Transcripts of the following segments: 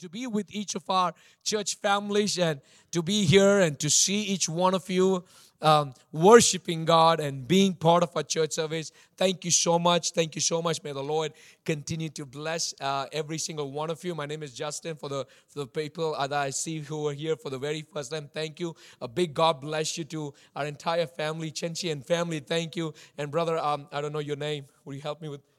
to be with each of our church families and to be here and to see each one of you um, worshiping God and being part of our church service. Thank you so much. Thank you so much. May the Lord continue to bless uh, every single one of you. My name is Justin. For the for the people that I see who are here for the very first time, thank you. A big God bless you to our entire family, Chenchi and family. Thank you. And brother, um, I don't know your name. Will you help me with?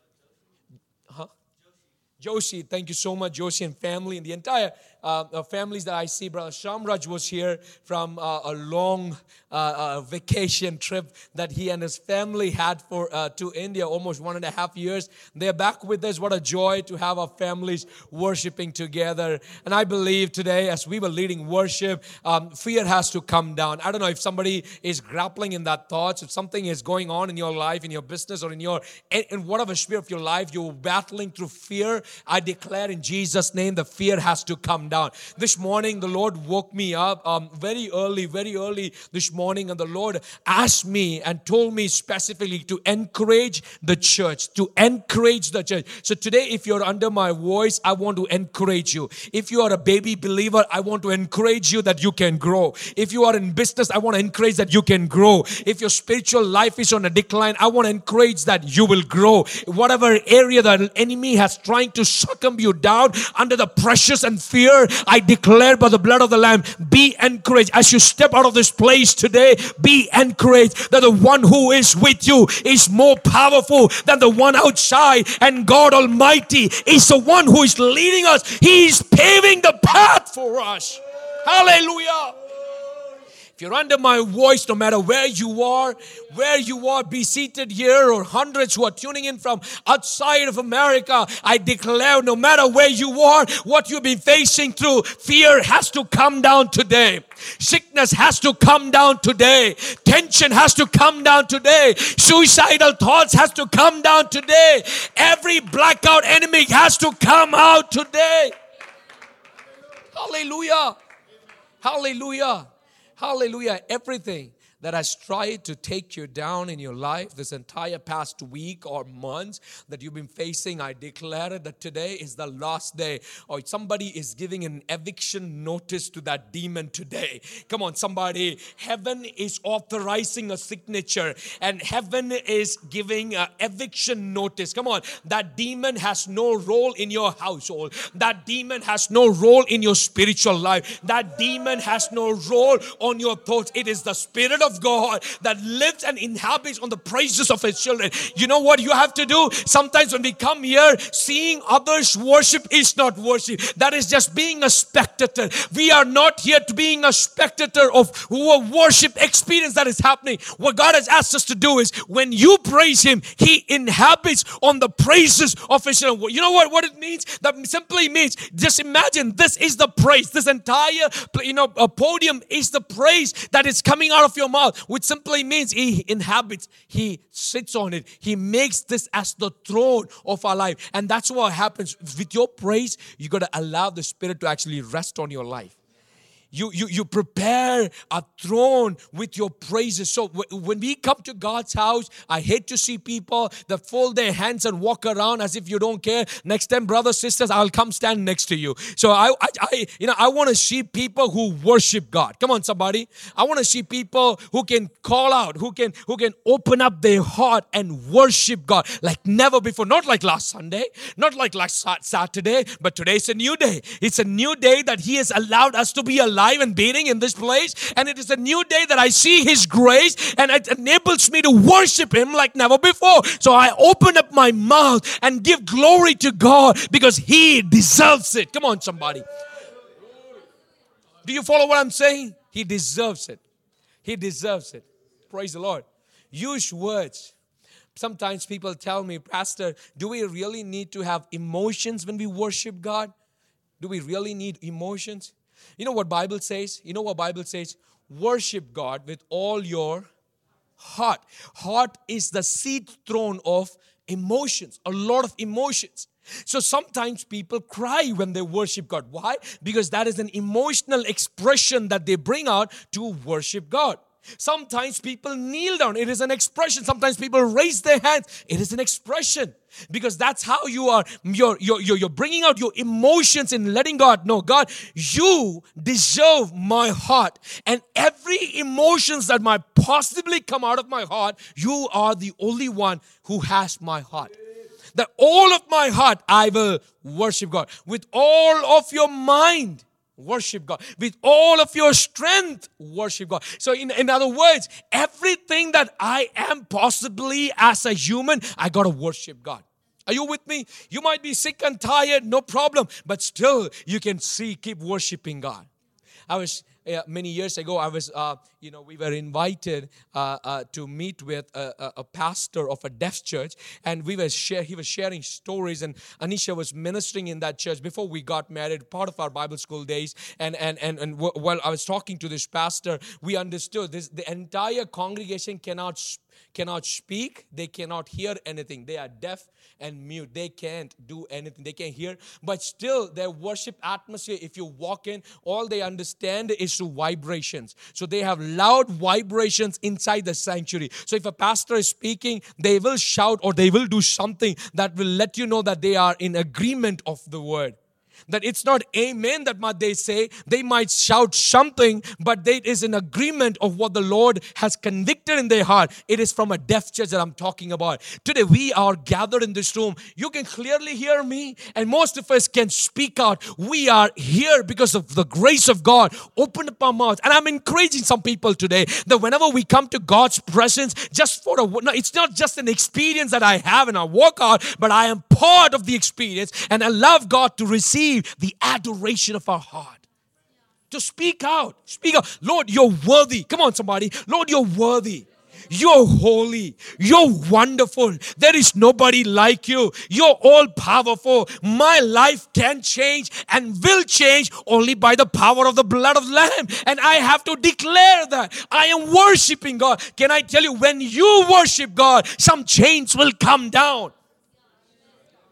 Joshi, thank you so much, Joshi and family, and the entire uh, uh, families that I see. Brother Shamraj was here from uh, a long uh, uh, vacation trip that he and his family had for uh, to India, almost one and a half years. They're back with us. What a joy to have our families worshiping together. And I believe today, as we were leading worship, um, fear has to come down. I don't know if somebody is grappling in that thoughts, if something is going on in your life, in your business, or in your in whatever sphere of your life you're battling through fear. I declare in Jesus' name, the fear has to come down. This morning, the Lord woke me up um, very early, very early this morning, and the Lord asked me and told me specifically to encourage the church, to encourage the church. So today, if you're under my voice, I want to encourage you. If you are a baby believer, I want to encourage you that you can grow. If you are in business, I want to encourage that you can grow. If your spiritual life is on a decline, I want to encourage that you will grow. Whatever area the enemy has trying to succumb you down under the pressures and fear I declare by the blood of the Lamb, be encouraged. As you step out of this place today, be encouraged that the one who is with you is more powerful than the one outside. And God Almighty is the one who is leading us, He is paving the path for us. Hallelujah. You're under my voice, no matter where you are, where you are, be seated here or hundreds who are tuning in from outside of America, I declare no matter where you are, what you've been facing through, fear has to come down today. Sickness has to come down today. Tension has to come down today. Suicidal thoughts has to come down today. Every blackout enemy has to come out today. Hallelujah. Hallelujah. Hallelujah. Everything that has tried to take you down in your life this entire past week or months that you've been facing, I declare that today is the last day. Or somebody is giving an eviction notice to that demon today. Come on, somebody. Heaven is authorizing a signature and heaven is giving an eviction notice. Come on, that demon has no role in your household. That demon has no role in your spiritual life. That demon has no role on your thoughts. It is the spirit of of God that lives and inhabits on the praises of His children. You know what you have to do? Sometimes when we come here, seeing others worship is not worship. That is just being a spectator. We are not here to being a spectator of a worship experience that is happening. What God has asked us to do is when you praise Him, He inhabits on the praises of His children. You know what, what it means? That simply means just imagine this is the praise. This entire you know a podium is the praise that is coming out of your mouth mouth, which simply means He inhabits, He sits on it. He makes this as the throne of our life. And that's what happens. With your praise, you got to allow the Spirit to actually rest on your life you, you, you prepare a throne with your praises. So when we come to God's house, I hate to see people that fold their hands and walk around as if you don't care. Next time, brothers, sisters, I'll come stand next to you. So I, I, I you know, I want to see people who worship God. Come on, somebody. I want to see people who can call out, who can, who can open up their heart and worship God like never before. Not like last Sunday, not like last Saturday, but today's a new day. It's a new day that He has allowed us to be alive alive and beating in this place. And it is a new day that I see His grace and it enables me to worship Him like never before. So I open up my mouth and give glory to God because He deserves it. Come on, somebody. Do you follow what I'm saying? He deserves it. He deserves it. Praise the Lord. Use words. Sometimes people tell me, Pastor, do we really need to have emotions when we worship God? Do we really need emotions? You know what Bible says? You know what Bible says? Worship God with all your heart. Heart is the seat throne of emotions, a lot of emotions. So sometimes people cry when they worship God. Why? Because that is an emotional expression that they bring out to worship God. Sometimes people kneel down. It is an expression. Sometimes people raise their hands. It is an expression because that's how you are you're, you're, you're, bringing out your emotions and letting god know god you deserve my heart and every emotions that might possibly come out of my heart you are the only one who has my heart that all of my heart i will worship god with all of your mind worship God. With all of your strength, worship God. So, in, in other words, everything that I am possibly as a human, I got to worship God. Are you with me? You might be sick and tired, no problem, but still you can see, keep worshiping God. I was many years ago, I was, uh, you know, we were invited uh, uh to meet with a, a, pastor of a deaf church, and we were share, he was sharing stories, and Anisha was ministering in that church before we got married, part of our Bible school days. And and and, and while I was talking to this pastor, we understood this: the entire congregation cannot cannot speak, they cannot hear anything. They are deaf and mute. They can't do anything. They can't hear. But still, their worship atmosphere, if you walk in, all they understand is through vibrations. So they have loud vibrations inside the sanctuary. So if a pastor is speaking, they will shout or they will do something that will let you know that they are in agreement of the word that it's not amen that they say. They might shout something, but it is an agreement of what the Lord has convicted in their heart. It is from a deaf church that I'm talking about. Today we are gathered in this room. You can clearly hear me, and most of us can speak out. We are here because of the grace of God. Open up our mouths. And I'm encouraging some people today that whenever we come to God's presence, just for a no, it's not just an experience that I have and I walk out, but I am part of the experience and I love God to receive receive the adoration of our heart. To speak out, speak out. Lord, you're worthy. Come on, somebody. Lord, you're worthy. You're holy. You're wonderful. There is nobody like you. You're all powerful. My life can change and will change only by the power of the blood of the Lamb. And I have to declare that I am worshiping God. Can I tell you, when you worship God, some chains will come down.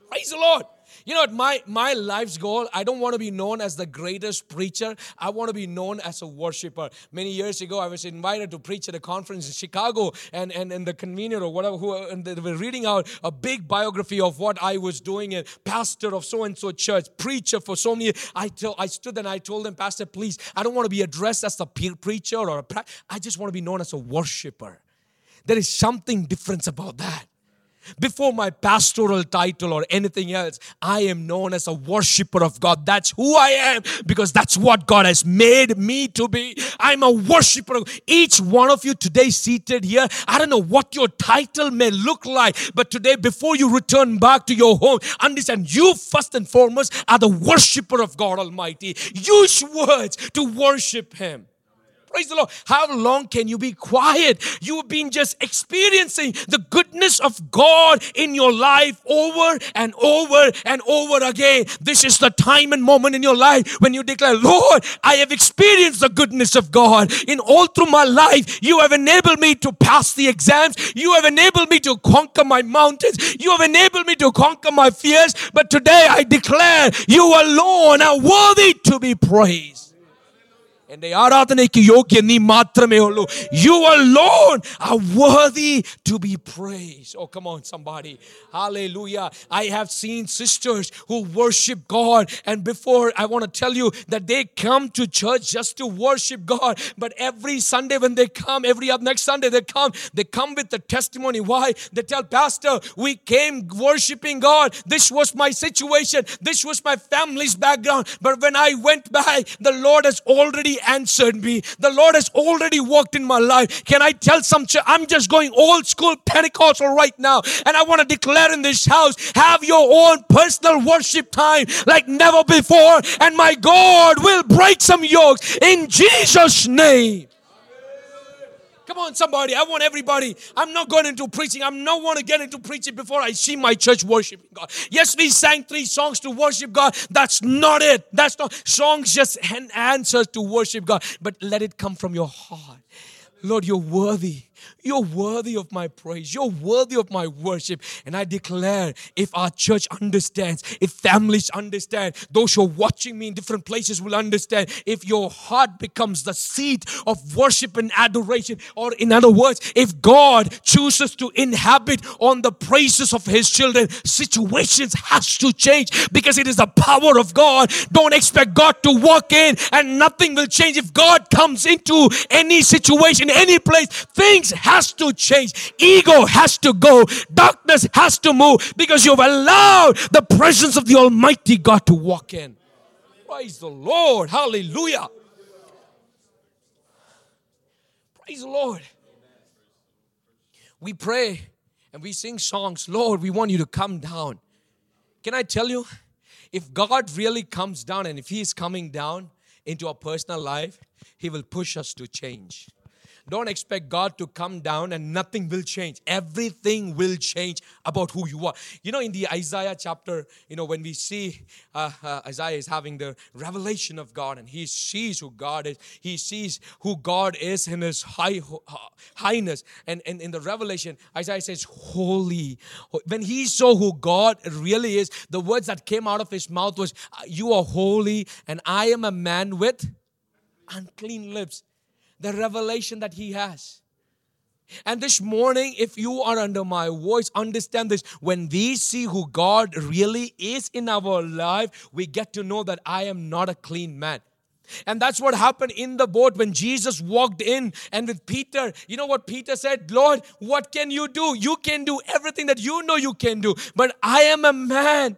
Praise the Lord. You know what? My, my life's goal, I don't want to be known as the greatest preacher. I want to be known as a worshiper. Many years ago, I was invited to preach at a conference in Chicago, and, and, and the convener or whatever, who, and they were reading out a big biography of what I was doing, and pastor of so and so church, preacher for so many. I, tell, I stood and I told them, Pastor, please, I don't want to be addressed as a preacher or a, I just want to be known as a worshiper. There is something different about that. Before my pastoral title or anything else, I am known as a worshiper of God. That's who I am because that's what God has made me to be. I'm a worshiper. Each one of you today seated here, I don't know what your title may look like, but today, before you return back to your home, understand you first and foremost are the worshiper of God Almighty. Use words to worship Him. Praise the Lord. How long can you be quiet? You've been just experiencing the goodness of God in your life over and over and over again. This is the time and moment in your life when you declare, Lord, I have experienced the goodness of God in all through my life. You have enabled me to pass the exams. You have enabled me to conquer my mountains. You have enabled me to conquer my fears. But today I declare you alone are worthy to be praised. എൻ്റെ ആരാധനയ്ക്ക് യോഗ്യ നീ മാത്രമേ ഉള്ളൂ You alone are worthy to be praised. Oh, come on, somebody. Hallelujah. I have seen sisters who worship God, and before I want to tell you that they come to church just to worship God, but every Sunday when they come, every other next Sunday they come, they come with the testimony. Why? They tell Pastor, we came worshiping God. This was my situation, this was my family's background, but when I went back, the Lord has already answered me. The Lord has already worked in my life. Can I tell some? I'm just going old school Pentecostal right now. And I want to declare in this house have your own personal worship time like never before. And my God will break some yokes in Jesus' name. Come on, somebody. I want everybody. I'm not going into preaching. I'm not want to get into preaching before I see my church worshiping God. Yes, we sang three songs to worship God. That's not it. That's not songs just an answer to worship God. But let it come from your heart. Lord, you're worthy. You're worthy of my praise. You're worthy of my worship. And I declare if our church understands, if families understand, those who are watching me in different places will understand. If your heart becomes the seat of worship and adoration, or in other words, if God chooses to inhabit on the praises of his children, situations has to change because it is the power of God. Don't expect God to walk in and nothing will change. If God comes into any situation, any place, things has to change. Ego has to go. Darkness has to move because you've allowed the presence of the Almighty God to walk in. Praise the Lord. Hallelujah. Praise the Lord. We pray and we sing songs. Lord, we want you to come down. Can I tell you? If God really comes down and if He is coming down into our personal life, He will push us to change. Don't expect God to come down and nothing will change. Everything will change about who you are. You know, in the Isaiah chapter, you know, when we see uh, uh, Isaiah is having the revelation of God and he sees who God is, he sees who God is in his high, highness. And, and in the revelation, Isaiah says, Holy. When he saw who God really is, the words that came out of his mouth was, You are holy, and I am a man with unclean lips the revelation that He has. And this morning, if you are under my voice, understand this. When we see who God really is in our life, we get to know that I am not a clean man. And that's what happened in the boat when Jesus walked in and with Peter. You know what Peter said? Lord, what can you do? You can do everything that you know you can do. But I am a man.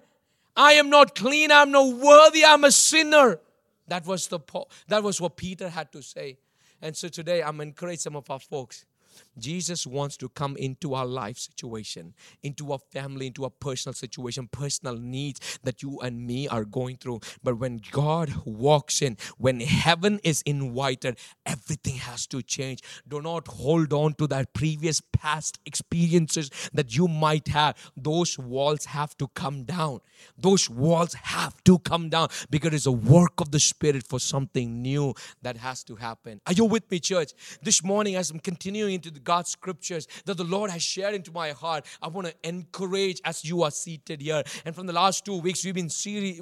I am not clean. I'm not worthy. I'm a sinner. That was the that was what Peter had to say. And so today I'm encouraging some of our folks Jesus wants to come into our life situation, into our family, into our personal situation, personal needs that you and me are going through. But when God walks in, when heaven is invited, everything has to change. Do not hold on to that previous past experiences that you might have. Those walls have to come down. Those walls have to come down because it's a work of the Spirit for something new that has to happen. Are you with me, church? This morning, as I'm continuing into the God's scriptures that the Lord has shared into my heart. I want to encourage as you are seated here. And from the last two weeks, we've been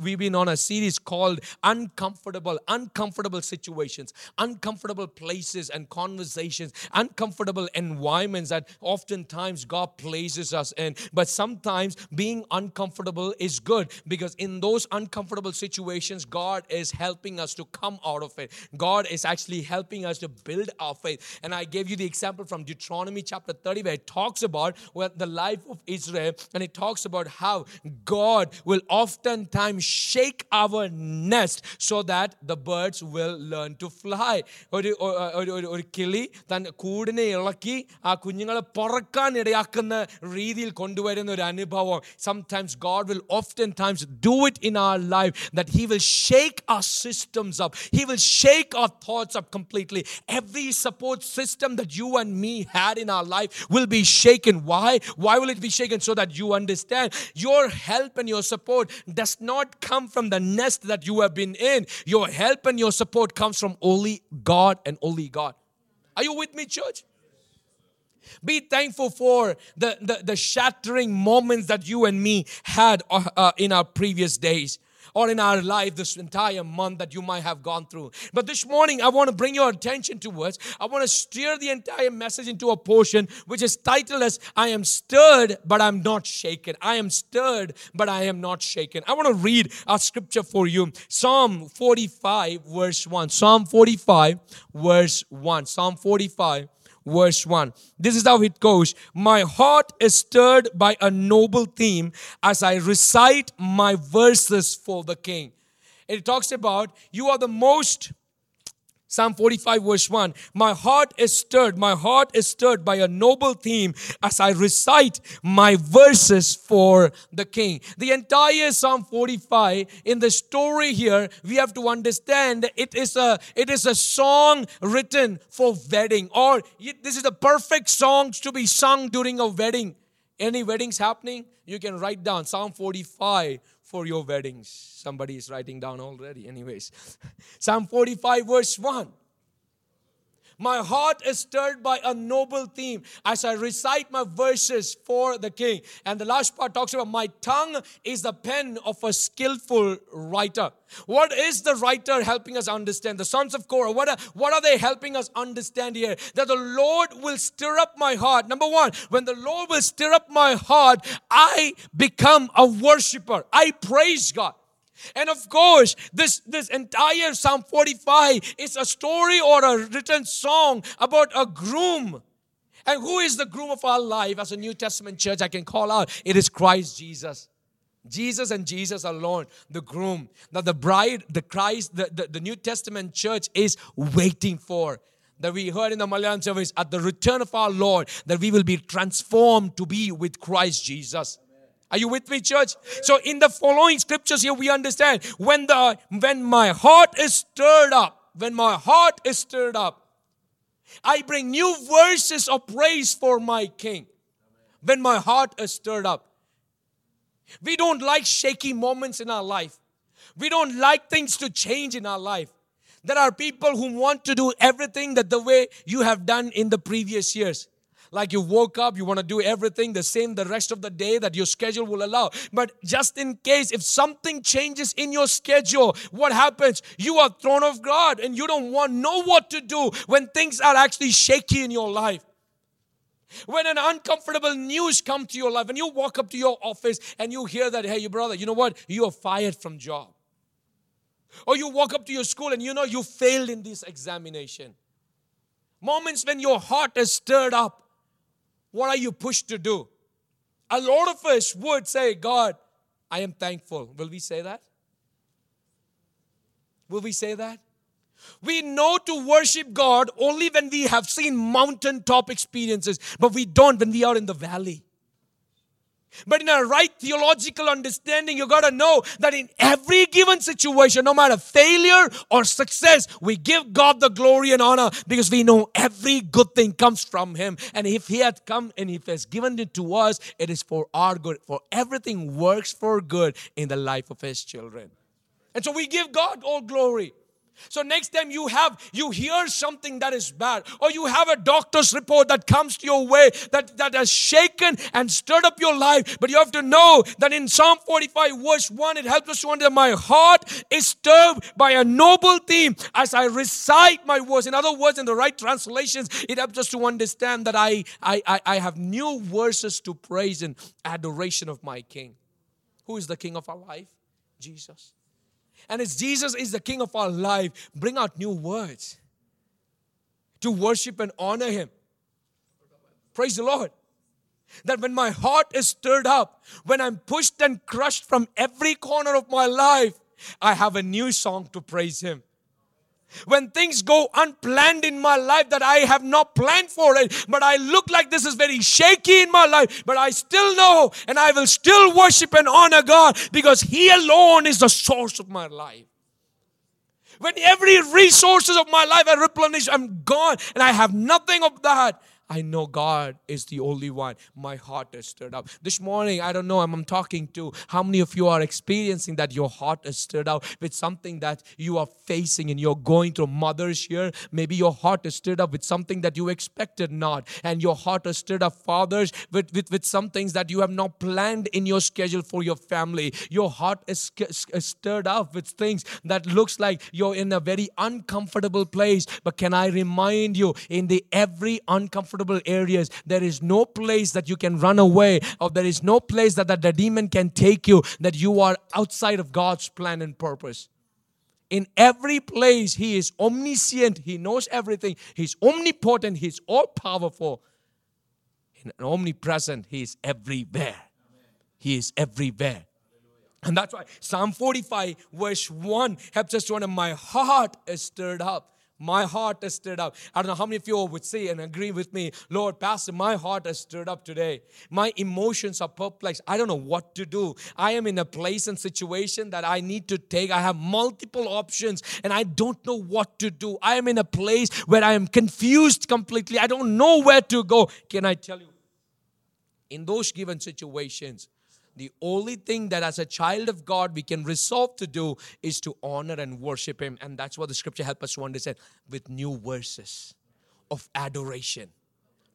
we've been on a series called Uncomfortable, Uncomfortable Situations, Uncomfortable Places and Conversations, Uncomfortable Environments that oftentimes God places us in. But sometimes being uncomfortable is good because in those uncomfortable situations, God is helping us to come out of it. God is actually helping us to build our faith. And I gave you the example from Deuteronomy chapter 30, where it talks about well, the life of Israel and it talks about how God will oftentimes shake our nest so that the birds will learn to fly. ഒരു ഒരു കിളി തൻ കൂടിനെ ഇളക്കി ആ കുഞ്ഞുങ്ങളെ പറക്കാൻ ഇടയാക്കുന്ന രീതിയിൽ കൊണ്ടുവരുന്ന ഒരു അനുഭവം sometimes God will oftentimes do it in our life that He will shake our systems up. He will shake our thoughts up completely. Every support system that you and had in our life will be shaken. Why? Why will it be shaken? So that you understand your help and your support does not come from the nest that you have been in. Your help and your support comes from only God and only God. Are you with me, church? Be thankful for the, the, the shattering moments that you and me had uh, uh, in our previous days or in our life this entire month that you might have gone through. But this morning, I want to bring your attention towards, I want to steer the entire message into a portion which is titled as I am stirred, but I'm not shaken. I am stirred, but I am not shaken. I want to read a scripture for you Psalm 45, verse 1. Psalm 45, verse 1. Psalm 45 verse 1. This is how it goes. My heart is stirred by a noble theme as I recite my verses for the king. It talks about you are the most Psalm 45, verse 1. My heart is stirred, my heart is stirred by a noble theme as I recite my verses for the king. The entire Psalm 45, in the story here, we have to understand it is a it is a song written for wedding, or this is the perfect song to be sung during a wedding. Any weddings happening? You can write down Psalm 45 for your weddings. Somebody is writing down already, anyways. Psalm 45, verse 1. My heart is stirred by a noble theme as I recite my verses for the king. And the last part talks about my tongue is the pen of a skillful writer. What is the writer helping us understand? The sons of Korah, what are, what are they helping us understand here? That the Lord will stir up my heart. Number one, when the Lord will stir up my heart, I become a worshiper. I praise God. And of course, this, this entire Psalm 45 is a story or a written song about a groom. And who is the groom of our life as a New Testament church? I can call out it is Christ Jesus. Jesus and Jesus alone, the groom, that the bride, the Christ, the, the, the New Testament church is waiting for that we heard in the Malayalam service at the return of our Lord, that we will be transformed to be with Christ Jesus. Are you with me, church? So in the following scriptures here, we understand when the when my heart is stirred up, when my heart is stirred up, I bring new verses of praise for my King. When my heart is stirred up. We don't like shaky moments in our life. We don't like things to change in our life. There are people who want to do everything that the way you have done in the previous years. Like you woke up, you want to do everything the same the rest of the day that your schedule will allow. But just in case, if something changes in your schedule, what happens? You are thrown off guard and you don't want know what to do when things are actually shaky in your life. When an uncomfortable news come to your life and you walk up to your office and you hear that, hey, you brother, you know what? You are fired from job. Or you walk up to your school and you know you failed in this examination. Moments when your heart is stirred up. What are you pushed to do? A lot of us would say, God, I am thankful. Will we say that? Will we say that? We know to worship God only when we have seen mountaintop experiences, but we don't when we are in the valley. But in a right theological understanding, you got to know that in every given situation, no matter failure or success, we give God the glory and honor because we know every good thing comes from Him. And if He had come and if He has given it to us, it is for our good. For everything works for good in the life of His children. And so we give God all glory. So next time you have you hear something that is bad or you have a doctor's report that comes to your way that, that has shaken and stirred up your life, but you have to know that in Psalm 45 verse 1 it helps us to understand my heart is stirred by a noble theme as I recite my words. In other words, in the right translations, it helps us to understand that I I, I, I have new verses to praise and adoration of my King. Who is the King of our life? Jesus. And as Jesus is the King of our life, bring out new words to worship and honor Him. Praise the Lord. That when my heart is stirred up, when I'm pushed and crushed from every corner of my life, I have a new song to praise Him when things go unplanned in my life that I have not planned for it, but I look like this is very shaky in my life, but I still know and I will still worship and honor God because He alone is the source of my life. When every resources of my life are replenished, I'm gone and I have nothing of that. I know God is the only one. My heart is stirred up. This morning, I don't know, I'm, I'm, talking to how many of you are experiencing that your heart is stirred up with something that you are facing and you're going through. Mothers here, maybe your heart is stirred up with something that you expected not. And your heart is stirred up, fathers, with, with, with some things that you have not planned in your schedule for your family. Your heart is, is stirred up with things that looks like you're in a very uncomfortable place. But can I remind you, in the every uncomfortable areas, there is no place that you can run away, or there is no place that, that the demon can take you, that you are outside of God's plan and purpose. In every place, He is omniscient, He knows everything, He's omnipotent, He's all powerful. And omnipresent, He is everywhere. He is everywhere. And that's why Psalm 45, verse 1 helps us to understand my heart is stirred up my heart is stirred up. I don't know how many of you would say and agree with me, Lord, Pastor, my heart is stirred up today. My emotions are perplexed. I don't know what to do. I am in a place and situation that I need to take. I have multiple options and I don't know what to do. I am in a place where I am confused completely. I don't know where to go. Can I tell you? In those given situations, the only thing that as a child of God we can resolve to do is to honor and worship Him. And that's what the scripture helps us to understand with new verses. of adoration.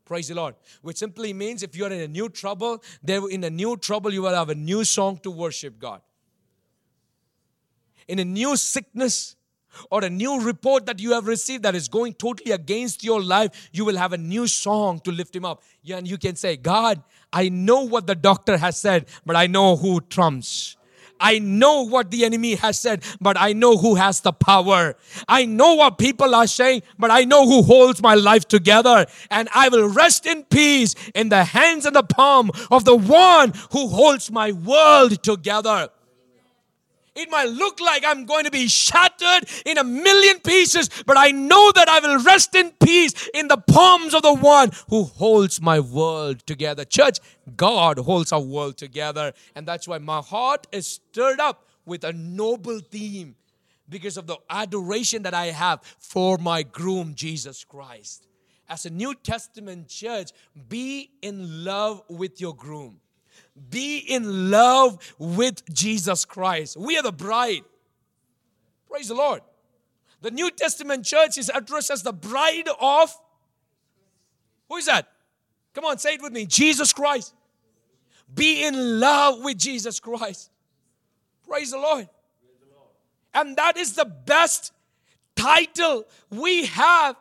Praise the Lord. Which simply means if you're in a new trouble, there in a new trouble, you will have a new song to worship God. In a new sickness, or a new report that you have received that is going totally against your life, you will have a new song to lift him up. And you can say, God, I know what the doctor has said, but I know who trumps. I know what the enemy has said, but I know who has the power. I know what people are saying, but I know who holds my life together. And I will rest in peace in the hands and the palm of the one who holds my world together. It might look like I'm going to be shattered in a million pieces, but I know that I will rest in peace in the palms of the one who holds my world together. Church, God holds our world together. And that's why my heart is stirred up with a noble theme because of the adoration that I have for my groom, Jesus Christ. As a New Testament church, be in love with your groom. Be in love with Jesus Christ. We are the bride. Praise the Lord. The New Testament church is addressed as the bride of who is that? Come on, say it with me. Jesus Christ. Be in love with Jesus Christ. Praise the Lord. And that is the best title we have.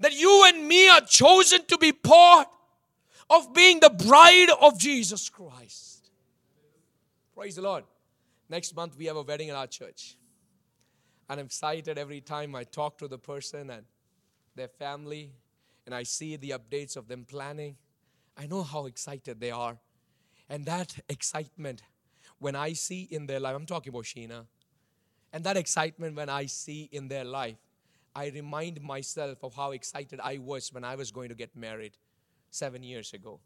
That you and me are chosen to be part of being the bride of Jesus Christ. Praise the Lord. Next month, we have a wedding in our church. And I'm excited every time I talk to the person and their family and I see the updates of them planning. I know how excited they are. And that excitement, when I see in their life, I'm talking about Sheena, and that excitement when I see in their life, I remind myself of how excited I was when I was going to get married seven years ago.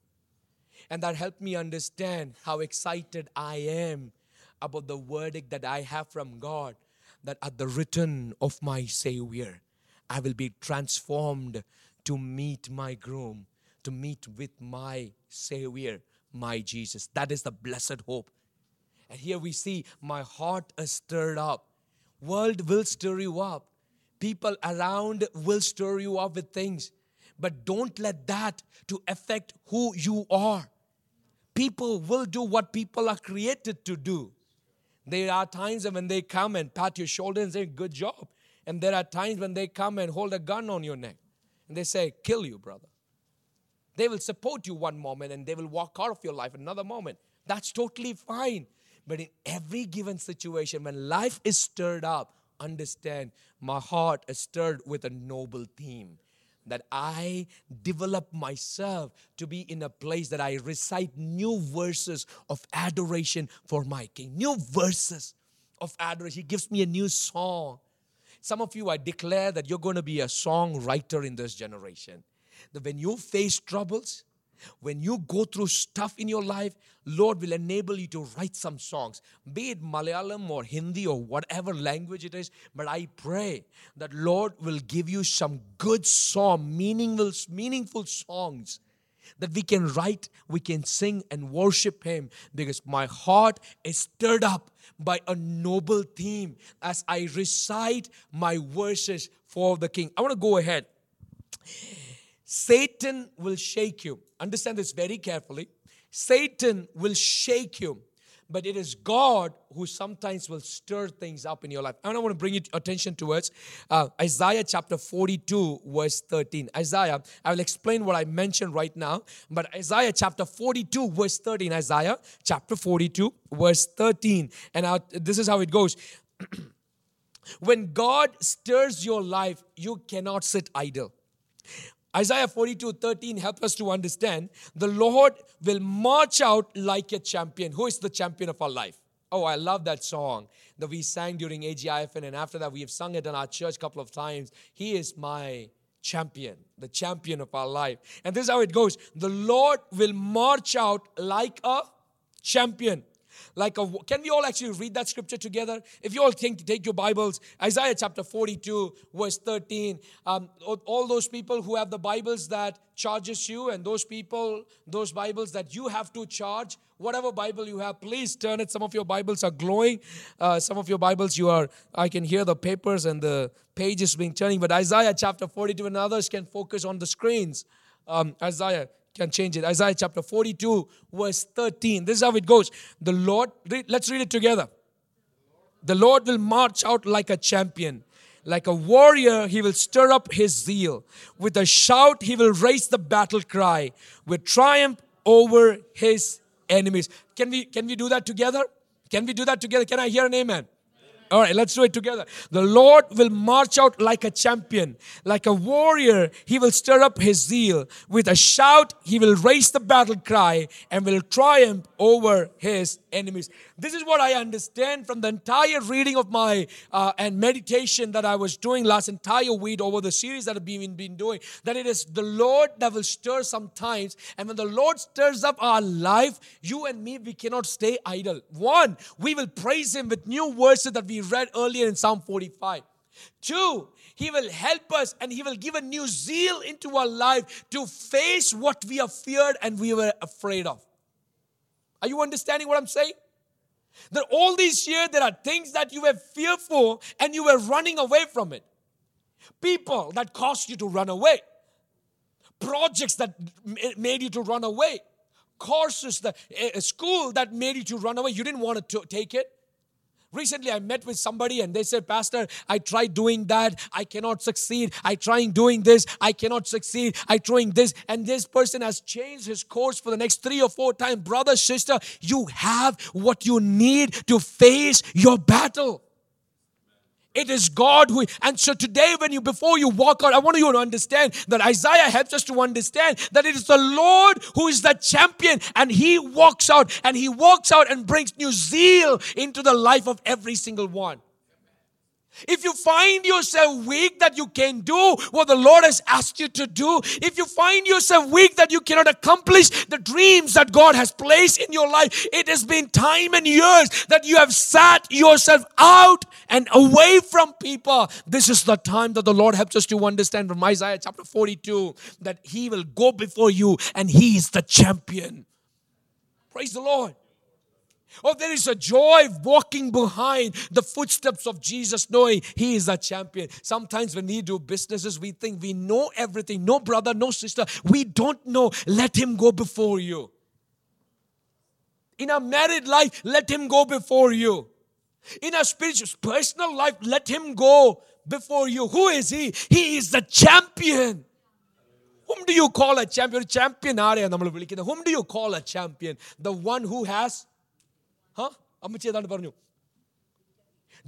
And that helped me understand how excited I am about the verdict that I have from God that at the return of my Savior, I will be transformed to meet my groom, to meet with my Savior, my Jesus. That is the blessed hope. And here we see my heart is stirred up. World will stir you up. People around will stir you up with things but don't let that to affect who you are. People will do what people are created to do. There are times when they come and pat your shoulder and say good job. And there are times when they come and hold a gun on your neck and they say kill you brother. They will support you one moment and they will walk out of your life another moment. That's totally fine. But in every given situation when life is stirred up understand my heart is stirred with a noble theme that I develop myself to be in a place that I recite new verses of adoration for my King. New verses of adoration. He gives me a new song. Some of you, I declare that you're going to be a songwriter in this generation. That when you face troubles, when you go through stuff in your life, Lord will enable you to write some songs, be it Malayalam or Hindi or whatever language it is. But I pray that Lord will give you some good song, meaningful, meaningful songs that we can write, we can sing and worship Him because my heart is stirred up by a noble theme as I recite my verses for the King. I want to go ahead. Satan will shake you. Understand this very carefully. Satan will shake you, but it is God who sometimes will stir things up in your life. And I want to bring your attention towards uh, Isaiah chapter 42, verse 13. Isaiah, I will explain what I mentioned right now, but Isaiah chapter 42, verse 13. Isaiah chapter 42, verse 13. And I, this is how it goes. when God stirs your life, you cannot sit idle. Isaiah 42 13 help us to understand the Lord will march out like a champion. Who is the champion of our life? Oh, I love that song that we sang during AGIFN, and after that, we have sung it in our church a couple of times. He is my champion, the champion of our life. And this is how it goes the Lord will march out like a champion. Like a can we all actually read that scripture together? If you all think take your bibles isaiah chapter 42 verse 13 um, all those people who have the bibles that charges you and those people those bibles that you have to charge whatever bible you have please turn it. Some of your bibles are glowing. Uh, some of your bibles you are i can hear the papers and the pages being turning. But isaiah chapter 42 and others can focus on the screens. Um, isaiah can change it. Isaiah chapter 42, verse 13. This is how it goes. The Lord, let's read it together. The Lord will march out like a champion. Like a warrior, he will stir up his zeal. With a shout, he will raise the battle cry. With triumph over his enemies. Can we can we do that together? Can we do that together? Can I hear an amen? All right, let's do it together. The Lord will march out like a champion, like a warrior. He will stir up his zeal. With a shout, he will raise the battle cry and will triumph over his enemies. This is what I understand from the entire reading of my uh, and meditation that I was doing last entire week over the series that I've been, been doing. That it is the Lord that will stir sometimes. And when the Lord stirs up our life, you and me, we cannot stay idle. One, we will praise Him with new verses that we read earlier in Psalm 45. Two, He will help us and He will give a new zeal into our life to face what we have feared and we were afraid of. Are you understanding what I'm saying? That all these years there are things that you were fearful and you were running away from it. People that caused you to run away. Projects that made you to run away. Courses that a school that made you to run away. You didn't want to take it. Recently, I met with somebody and they said, Pastor, I tried doing that. I cannot succeed. I trying doing this. I cannot succeed. I trying this. And this person has changed his course for the next three or four times. Brother, sister, you have what you need to face your battle. It is God who, and so today, when you, before you walk out, I want you to understand that Isaiah helps us to understand that it is the Lord who is the champion and he walks out and he walks out and brings new zeal into the life of every single one. If you find yourself weak that you can't do what the Lord has asked you to do, if you find yourself weak that you cannot accomplish the dreams that God has placed in your life, it has been time and years that you have sat yourself out and away from people. This is the time that the Lord helps us to understand from Isaiah chapter 42 that He will go before you and He is the champion. Praise the Lord. Oh, there is a joy walking behind the footsteps of Jesus, knowing He is a champion. Sometimes when we do businesses, we think we know everything. No brother, no sister, we don't know. Let Him go before you. In a married life, let Him go before you. In a spiritual, personal life, let Him go before you. Who is He? He is the champion. Whom do you call a champion? Champion Whom do you call a champion? The one who has അമ്മച്ചി ഏതാണ്ട് പറഞ്ഞു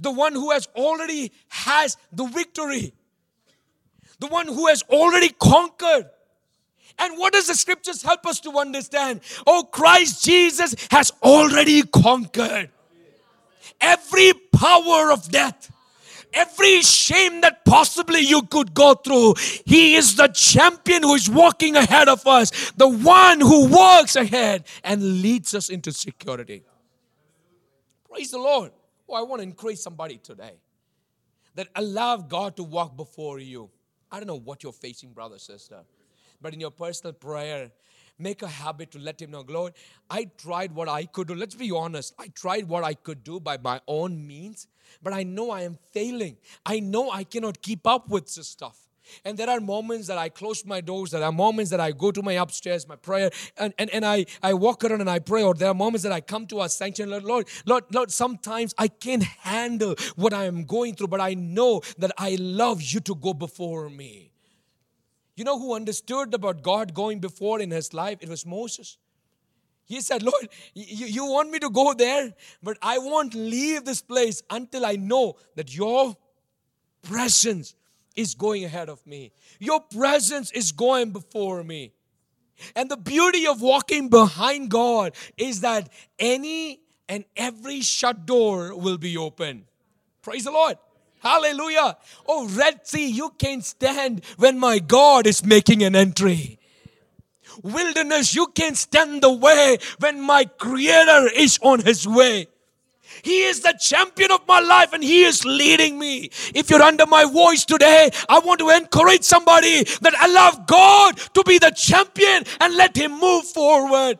the one who has already has the victory the one who has already conquered and what does the scriptures help us to understand oh christ jesus has already conquered every power of death every shame that possibly you could go through. He is the champion who is walking ahead of us, the one who walks ahead and leads us into security. Praise the Lord. Oh, I want to encourage somebody today that allow God to walk before you. I don't know what you're facing, brother, sister, but in your personal prayer, make a habit to let Him know, Lord, I tried what I could do. Let's be honest. I tried what I could do by my own means, but I know I am failing. I know I cannot keep up with this stuff. And there are moments that I close my doors, there are moments that I go to my upstairs, my prayer, and, and, and I, I walk around and I pray, or there are moments that I come to our sanctuary, Lord, Lord, Lord, Lord, sometimes I can't handle what I am going through, but I know that I love you to go before me. You know who understood about God going before in his life? It was Moses. He said, Lord, you, you want me to go there, but I won't leave this place until I know that your presence is going ahead of me. Your presence is going before me. And the beauty of walking behind God is that any and every shut door will be open. Praise the Lord. Hallelujah. Oh, Red Sea, you can't stand when my God is making an entry. wilderness, you can't stand the way when my Creator is on His way. He is the champion of my life and He is leading me. If you're under my voice today, I want to encourage somebody that allow God to be the champion and let Him move forward.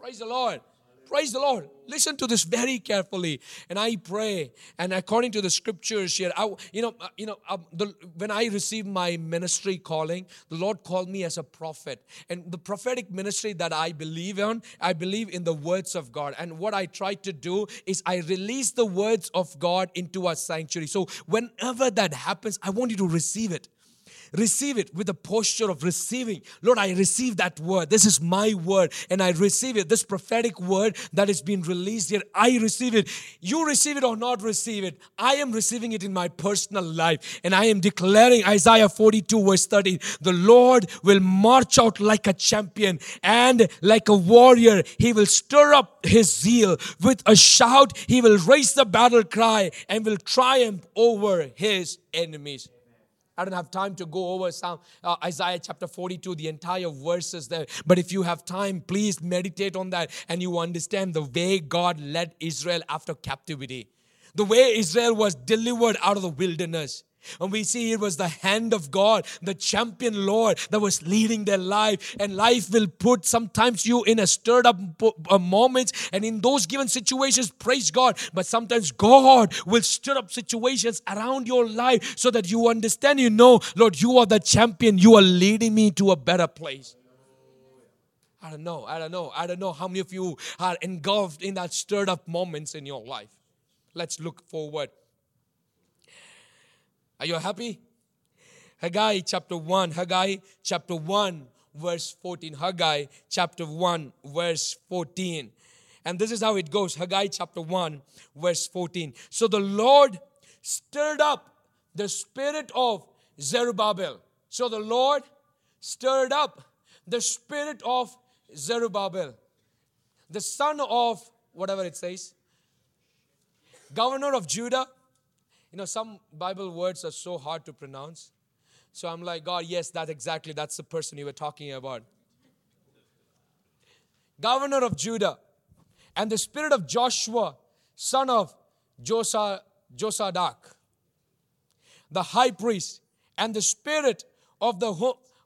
Praise the Lord. Praise the Lord. Listen to this very carefully, and I pray. And according to the scriptures here, I, you know, uh, you know, uh, the, when I received my ministry calling, the Lord called me as a prophet, and the prophetic ministry that I believe in, I believe in the words of God. And what I try to do is I release the words of God into our sanctuary. So whenever that happens, I want you to receive it receive it with a posture of receiving. Lord, I receive that word. This is my word, and I receive it. This prophetic word that is being released here, I receive it. You receive it or not receive it. I am receiving it in my personal life, and I am declaring Isaiah 42, verse 13 the Lord will march out like a champion and like a warrior. He will stir up his zeal with a shout. He will raise the battle cry and will triumph over his enemies. I don't have time to go over some uh, Isaiah chapter 42, the entire verses there. But if you have time, please meditate on that and you understand the way God led Israel after captivity. The way Israel was delivered out of the wilderness. And we see it was the hand of God, the champion Lord that was leading their life. And life will put sometimes you in a stirred up uh, moment. And in those given situations, praise God. But sometimes God will stir up situations around your life so that you understand, you know, Lord, you are the champion. You are leading me to a better place. I don't know. I don't know. I don't know how many of you are engulfed in that stirred up moments in your life. Let's look forward. Are you happy? Haggai chapter 1, Haggai chapter 1, verse 14. Haggai chapter 1, verse 14. And this is how it goes Haggai chapter 1, verse 14. So the Lord stirred up the spirit of Zerubbabel. So the Lord stirred up the spirit of Zerubbabel, the son of whatever it says, governor of Judah you know, some Bible words are so hard to pronounce. So I'm like, God, yes, that exactly, that's the person you were talking about. Governor of Judah, and the spirit of Joshua, son of Josa, Josadak, the high priest, and the spirit of the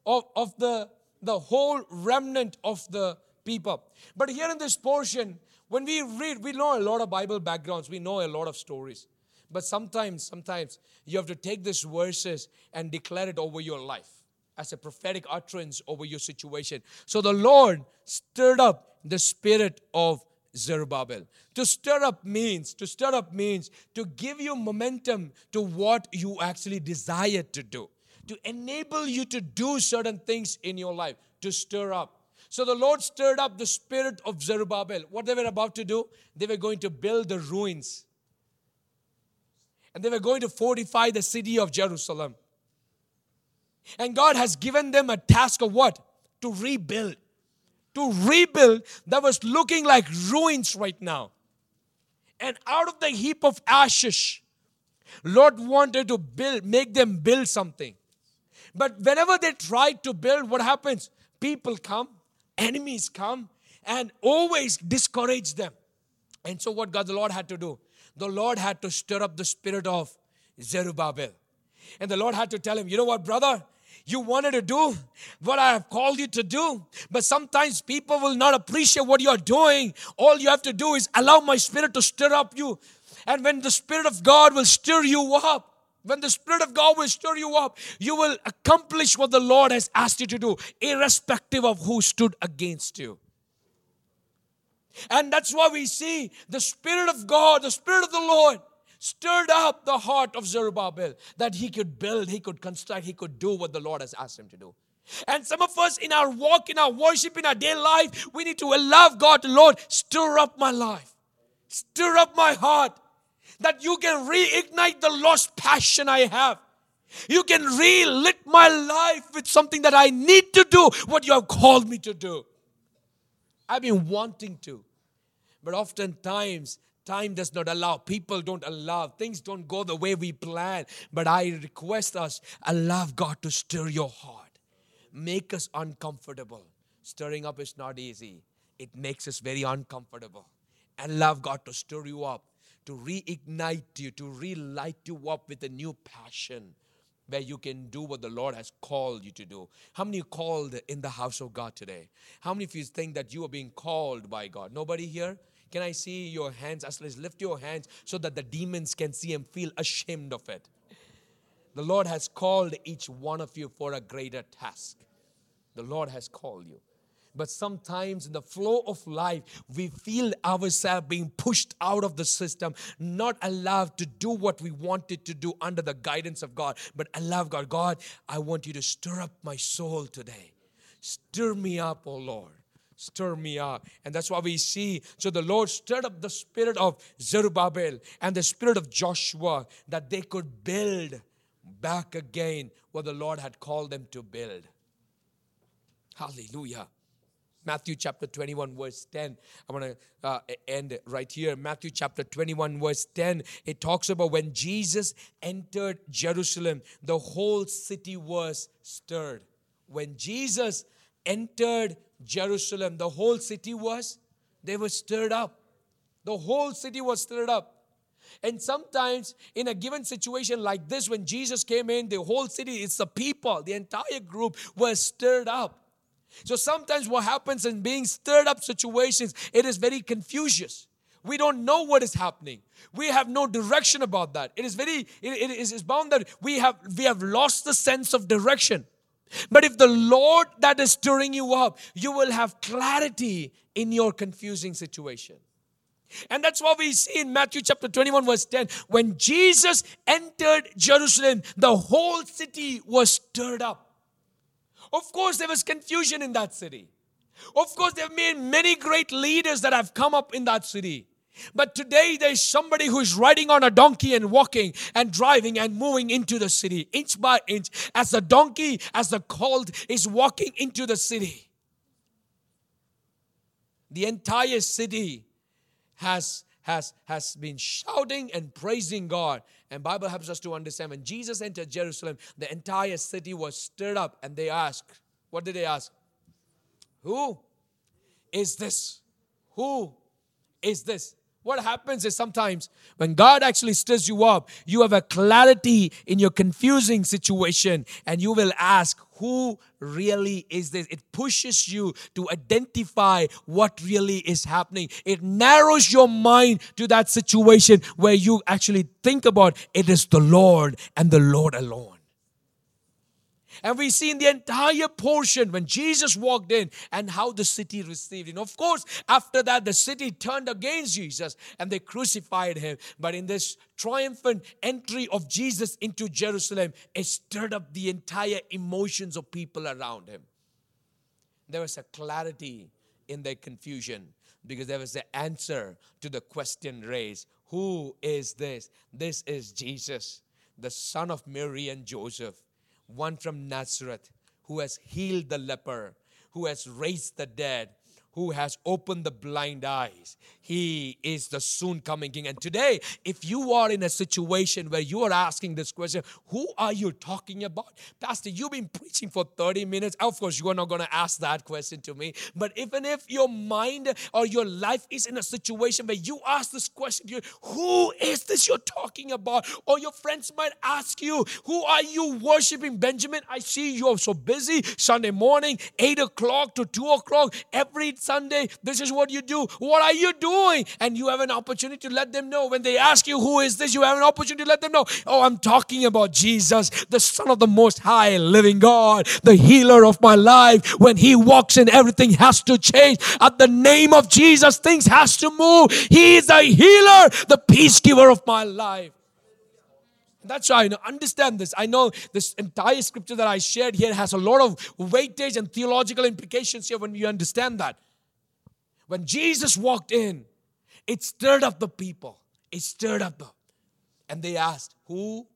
of, of the, the whole remnant of the people. But here in this portion, when we read, we know a lot of Bible backgrounds, we know a lot of stories. But sometimes, sometimes you have to take these verses and declare it over your life as a prophetic utterance over your situation. So the Lord stirred up the spirit of Zerubbabel. To stir up means, to stir up means to give you momentum to what you actually desire to do, to enable you to do certain things in your life, to stir up. So the Lord stirred up the spirit of Zerubbabel. What they were about to do, they were going to build the ruins and they were going to fortify the city of Jerusalem. And God has given them a task of what? To rebuild. To rebuild that was looking like ruins right now. And out of the heap of ashes, Lord wanted to build, make them build something. But whenever they tried to build, what happens? People come, enemies come, and always discourage them. And so, what God the Lord had to do? The Lord had to stir up the spirit of Zerubbabel. And the Lord had to tell him, you know what, brother? You wanted to do what I have called you to do, but sometimes people will not appreciate what you're doing. All you have to do is allow my spirit to stir up you. And when the Spirit of God will stir you up, when the Spirit of God will stir you up, you will accomplish what the Lord has asked you to do, irrespective of who stood against you. And that's why we see the Spirit of God, the Spirit of the Lord, stirred up the heart of Zerubbabel that he could build, he could construct, he could do what the Lord has asked him to do. And some of us in our walk, in our worship, in our daily life, we need to allow God, Lord, stir up my life, stir up my heart, that you can reignite the lost passion I have. You can relit my life with something that I need to do, what you have called me to do. I've been wanting to. But oftentimes, time does not allow. People don't allow. Things don't go the way we plan. But I request us, allow God to stir your heart. make us uncomfortable. Stirring up is not easy, it makes us very uncomfortable. Allow God to stir you up, to reignite you, to relight you up with a new passion where you can do what the Lord has called you to do. How many called in the house of God today? How many of you think that you are being called by God? Nobody here? Can I see your hands? As let's lift your hands so that the demons can see and feel ashamed of it. The Lord has called each one of you for a greater task. The Lord has called you. But sometimes in the flow of life, we feel ourselves being pushed out of the system, not allowed to do what we wanted to do under the guidance of God. But allow God, God, I want you to stir up my soul today. Stir me up, oh Lord. Stir me up. And that's why we see. So the Lord stirred up the spirit of Zerubbabel and the spirit of Joshua that they could build back again what the Lord had called them to build. Hallelujah. Matthew chapter 21, verse 10. I want to uh, end right here. Matthew chapter 21, verse 10. It talks about when Jesus entered Jerusalem, the whole city was stirred. When Jesus entered Jerusalem, the whole city was, they were stirred up. The whole city was stirred up. And sometimes in a given situation like this, when Jesus came in, the whole city, it's the people, the entire group was stirred up. So sometimes what happens in being stirred up situations, it is very confusious. We don't know what is happening. We have no direction about that. It is very, it, it is bound that we have we have lost the sense of direction. But if the Lord that is stirring you up, you will have clarity in your confusing situation. And that's what we see in Matthew chapter 21, verse 10. When Jesus entered Jerusalem, the whole city was stirred up. Of course, there was confusion in that city. Of course, there have been many great leaders that have come up in that city. But today there's somebody who's riding on a donkey and walking and driving and moving into the city, inch by inch, as the donkey, as the colt is walking into the city. The entire city has, has, has been shouting and praising God and Bible helps us to understand when Jesus entered Jerusalem, the entire city was stirred up and they asked, what did they ask? Who is this? Who is this? What happens is sometimes when God actually stirs you up, you have a clarity in your confusing situation and you will ask, Who really is this? It pushes you to identify what really is happening. It narrows your mind to that situation where you actually think about it is the Lord and the Lord alone. And we see in the entire portion when Jesus walked in and how the city received him. Of course, after that, the city turned against Jesus and they crucified him. But in this triumphant entry of Jesus into Jerusalem, it stirred up the entire emotions of people around him. There was a clarity in their confusion because there was the answer to the question raised Who is this? This is Jesus, the son of Mary and Joseph one from Nazareth who has healed the leper, who has raised the dead, who has opened the blind eyes. He is the soon coming King. And today, if you are in a situation where you are asking this question, who are you talking about? Pastor, you've been preaching for 30 minutes. Of course, you are not going to ask that question to me. But even if your mind or your life is in a situation where you ask this question, who is this you're talking about? Or your friends might ask you, who are you worshiping? Benjamin, I see you're so busy Sunday morning, 8 o'clock to 2 o'clock, every Sunday, this is what you do. What are you doing? And you have an opportunity to let them know. When they ask you, Who is this? you have an opportunity to let them know. Oh, I'm talking about Jesus, the Son of the Most High, living God, the healer of my life. When He walks in, everything has to change. At the name of Jesus, things has to move. He is the healer, the peace giver of my life. That's why I know, understand this. I know this entire scripture that I shared here has a lot of weightage and theological implications here when you understand that. When Jesus walked in, it stirred up the people. It stirred up them. And they asked, Who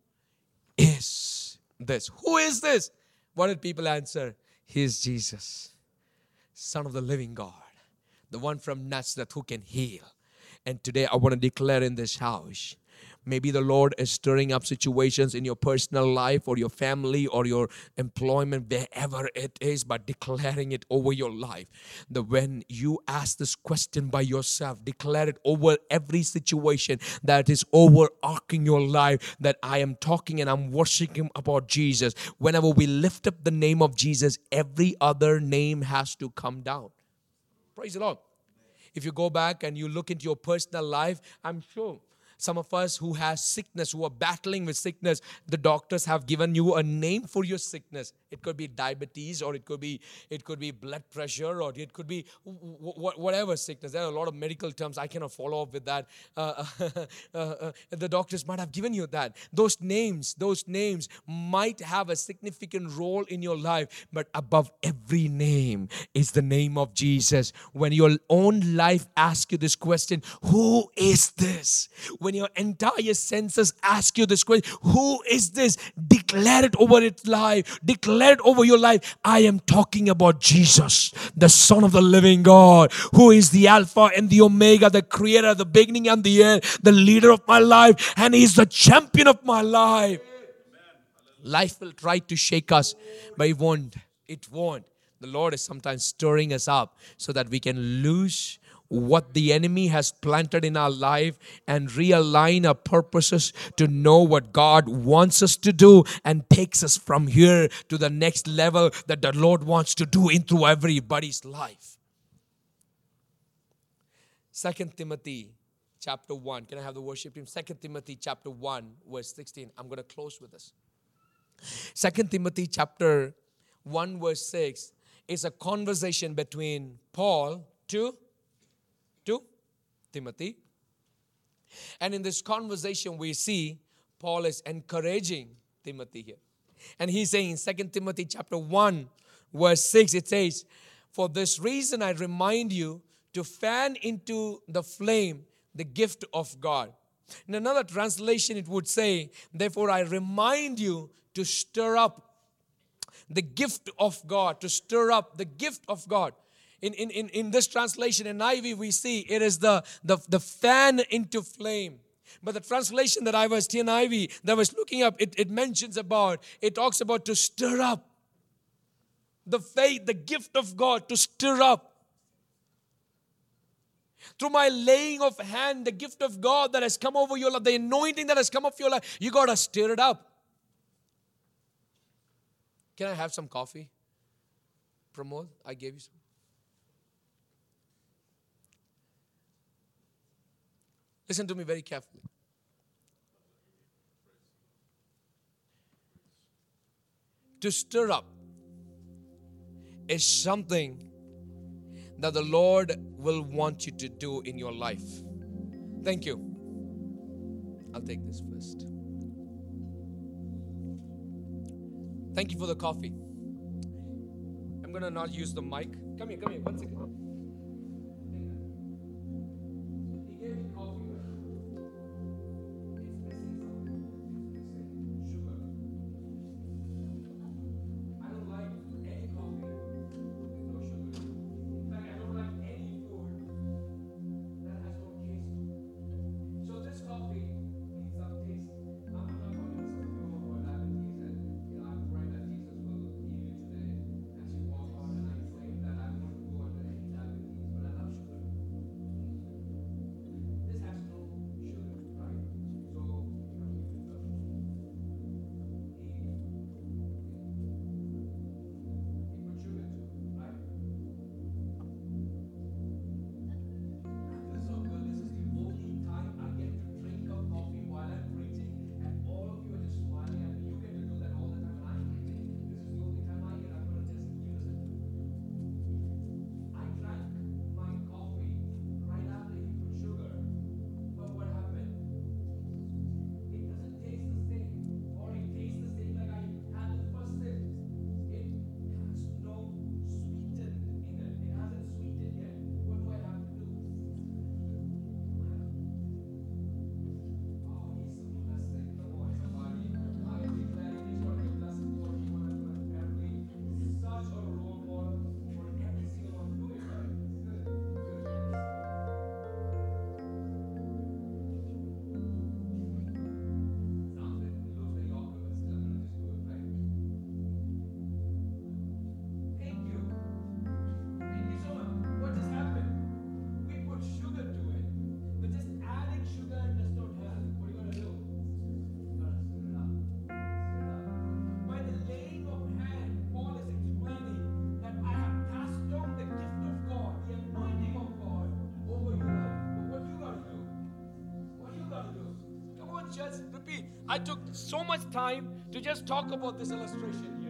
is this? Who is this? What did people answer? He is Jesus, Son of the living God, the one from Nazareth who can heal. And today I want to declare in this house Maybe the Lord is stirring up situations in your personal life or your family or your employment, wherever it is, but declaring it over your life. That when you ask this question by yourself, declare it over every situation that is overarching your life. That I am talking and I'm worshiping about Jesus. Whenever we lift up the name of Jesus, every other name has to come down. Praise the Lord. If you go back and you look into your personal life, I'm sure some of us who have sickness who are battling with sickness the doctors have given you a name for your sickness. It could be diabetes or it could be it could be blood pressure or it could be whatever sickness. There are a lot of medical terms. I cannot follow up with that. Uh, uh, uh, the doctors might have given you that. Those names those names might have a significant role in your life but above every name is the name of jesus. When your own life asks you this question who is this? When when your entire senses ask you this question Who is this? Declare it over its life. Declare it over your life. I am talking about Jesus, the Son of the living God, who is the Alpha and the Omega, the Creator, the beginning and the end, the leader of my life, and He's the champion of my life. Life will try to shake us, but it won't. It won't. The Lord is sometimes stirring us up so that we can lose what the enemy has planted in our life and realign our purposes to know what God wants us to do and takes us from here to the next level that the Lord wants to do into everybody's life. Second Timothy chapter 1. Can I have the worship team? Second Timothy chapter 1, verse 16. I'm going to close with this. Second Timothy chapter 1, verse 6 is a conversation between Paul to to Timothy. And in this conversation, we see Paul is encouraging Timothy here. And he's saying in 2 Timothy chapter 1, verse 6, it says, For this reason I remind you to fan into the flame the gift of God. In another translation, it would say, Therefore I remind you to stir up the gift of God, to stir up the gift of God in, in, in, in this translation NIV, we see it is the, the, the fan into flame. But the translation that I was, TNIV, that I was looking up, it, it mentions about, it talks about to stir up the faith, the gift of God, to stir up. Through my laying of hand, the gift of God that has come over your life, the anointing that has come over your life, you got to stir it up. Can I have some coffee? Pramod, I gave you some. Listen to me very carefully. To stir up is something that the Lord will want you to do in your life. Thank you. I'll take this first. Thank you for the coffee. I'm gonna not use the mic. Come here, come here, one second. So much time to just talk about this illustration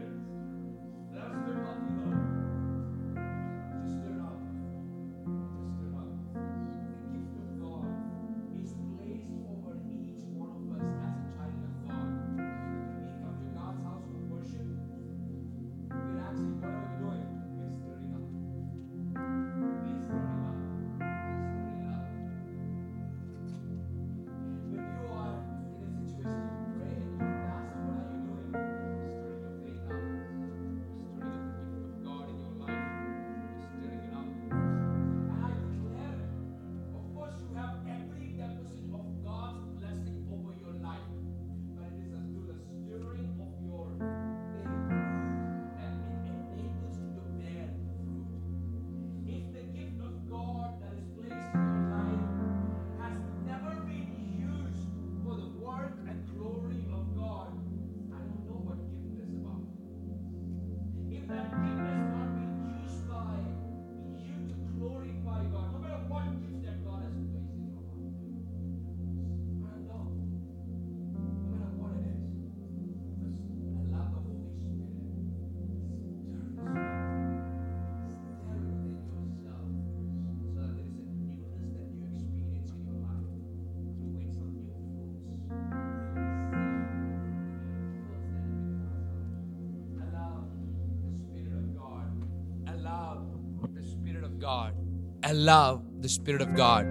Love the Spirit of God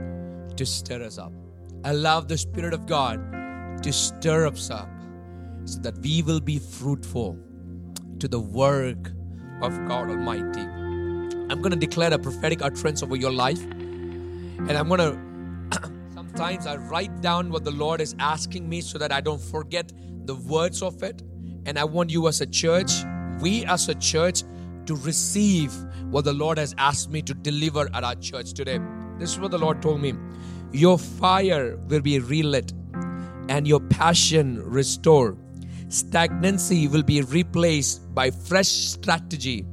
to stir us up. Love the Spirit of God to stir us up so that we will be fruitful to the work of God Almighty. I'm going to declare a prophetic utterance over your life. And I'm going to, sometimes I write down what the Lord is asking me so that I don't forget the words of it. And I want you as a church, we as a church, to receive what the Lord has asked me to deliver at our church today. This is what the Lord told me Your fire will be relit and your passion restored. Stagnancy will be replaced by fresh strategy.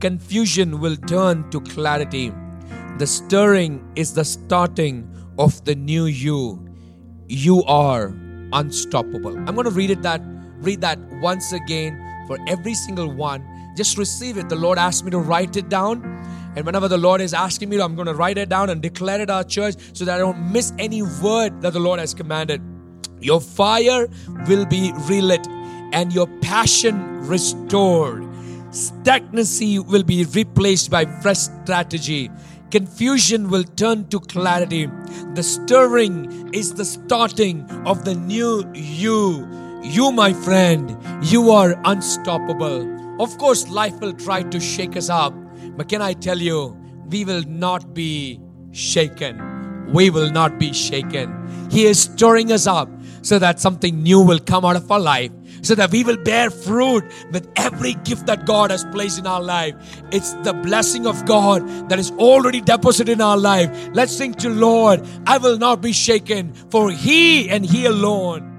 Confusion will turn to clarity. The stirring is the starting of the new you. You are unstoppable. I'm going to read it that read that once again for every single one. Just receive it. The Lord asked me to write it down. And whenever the Lord is asking me, I'm going to write it down and declare it our church so that I don't miss any word that the Lord has commanded. Your fire will be relit and your passion restored. Stagnancy will be replaced by fresh strategy. Confusion will turn to clarity. The stirring is the starting of the new you. You, my friend, you are unstoppable. Of course, life will try to shake us up, but can I tell you, we will not be shaken. We will not be shaken. He is stirring us up so that something new will come out of our life so that we will bear fruit with every gift that God has placed in our life. It's the blessing of God that is already deposited in our life. Let's sing to Lord, I will not be shaken, for He and He alone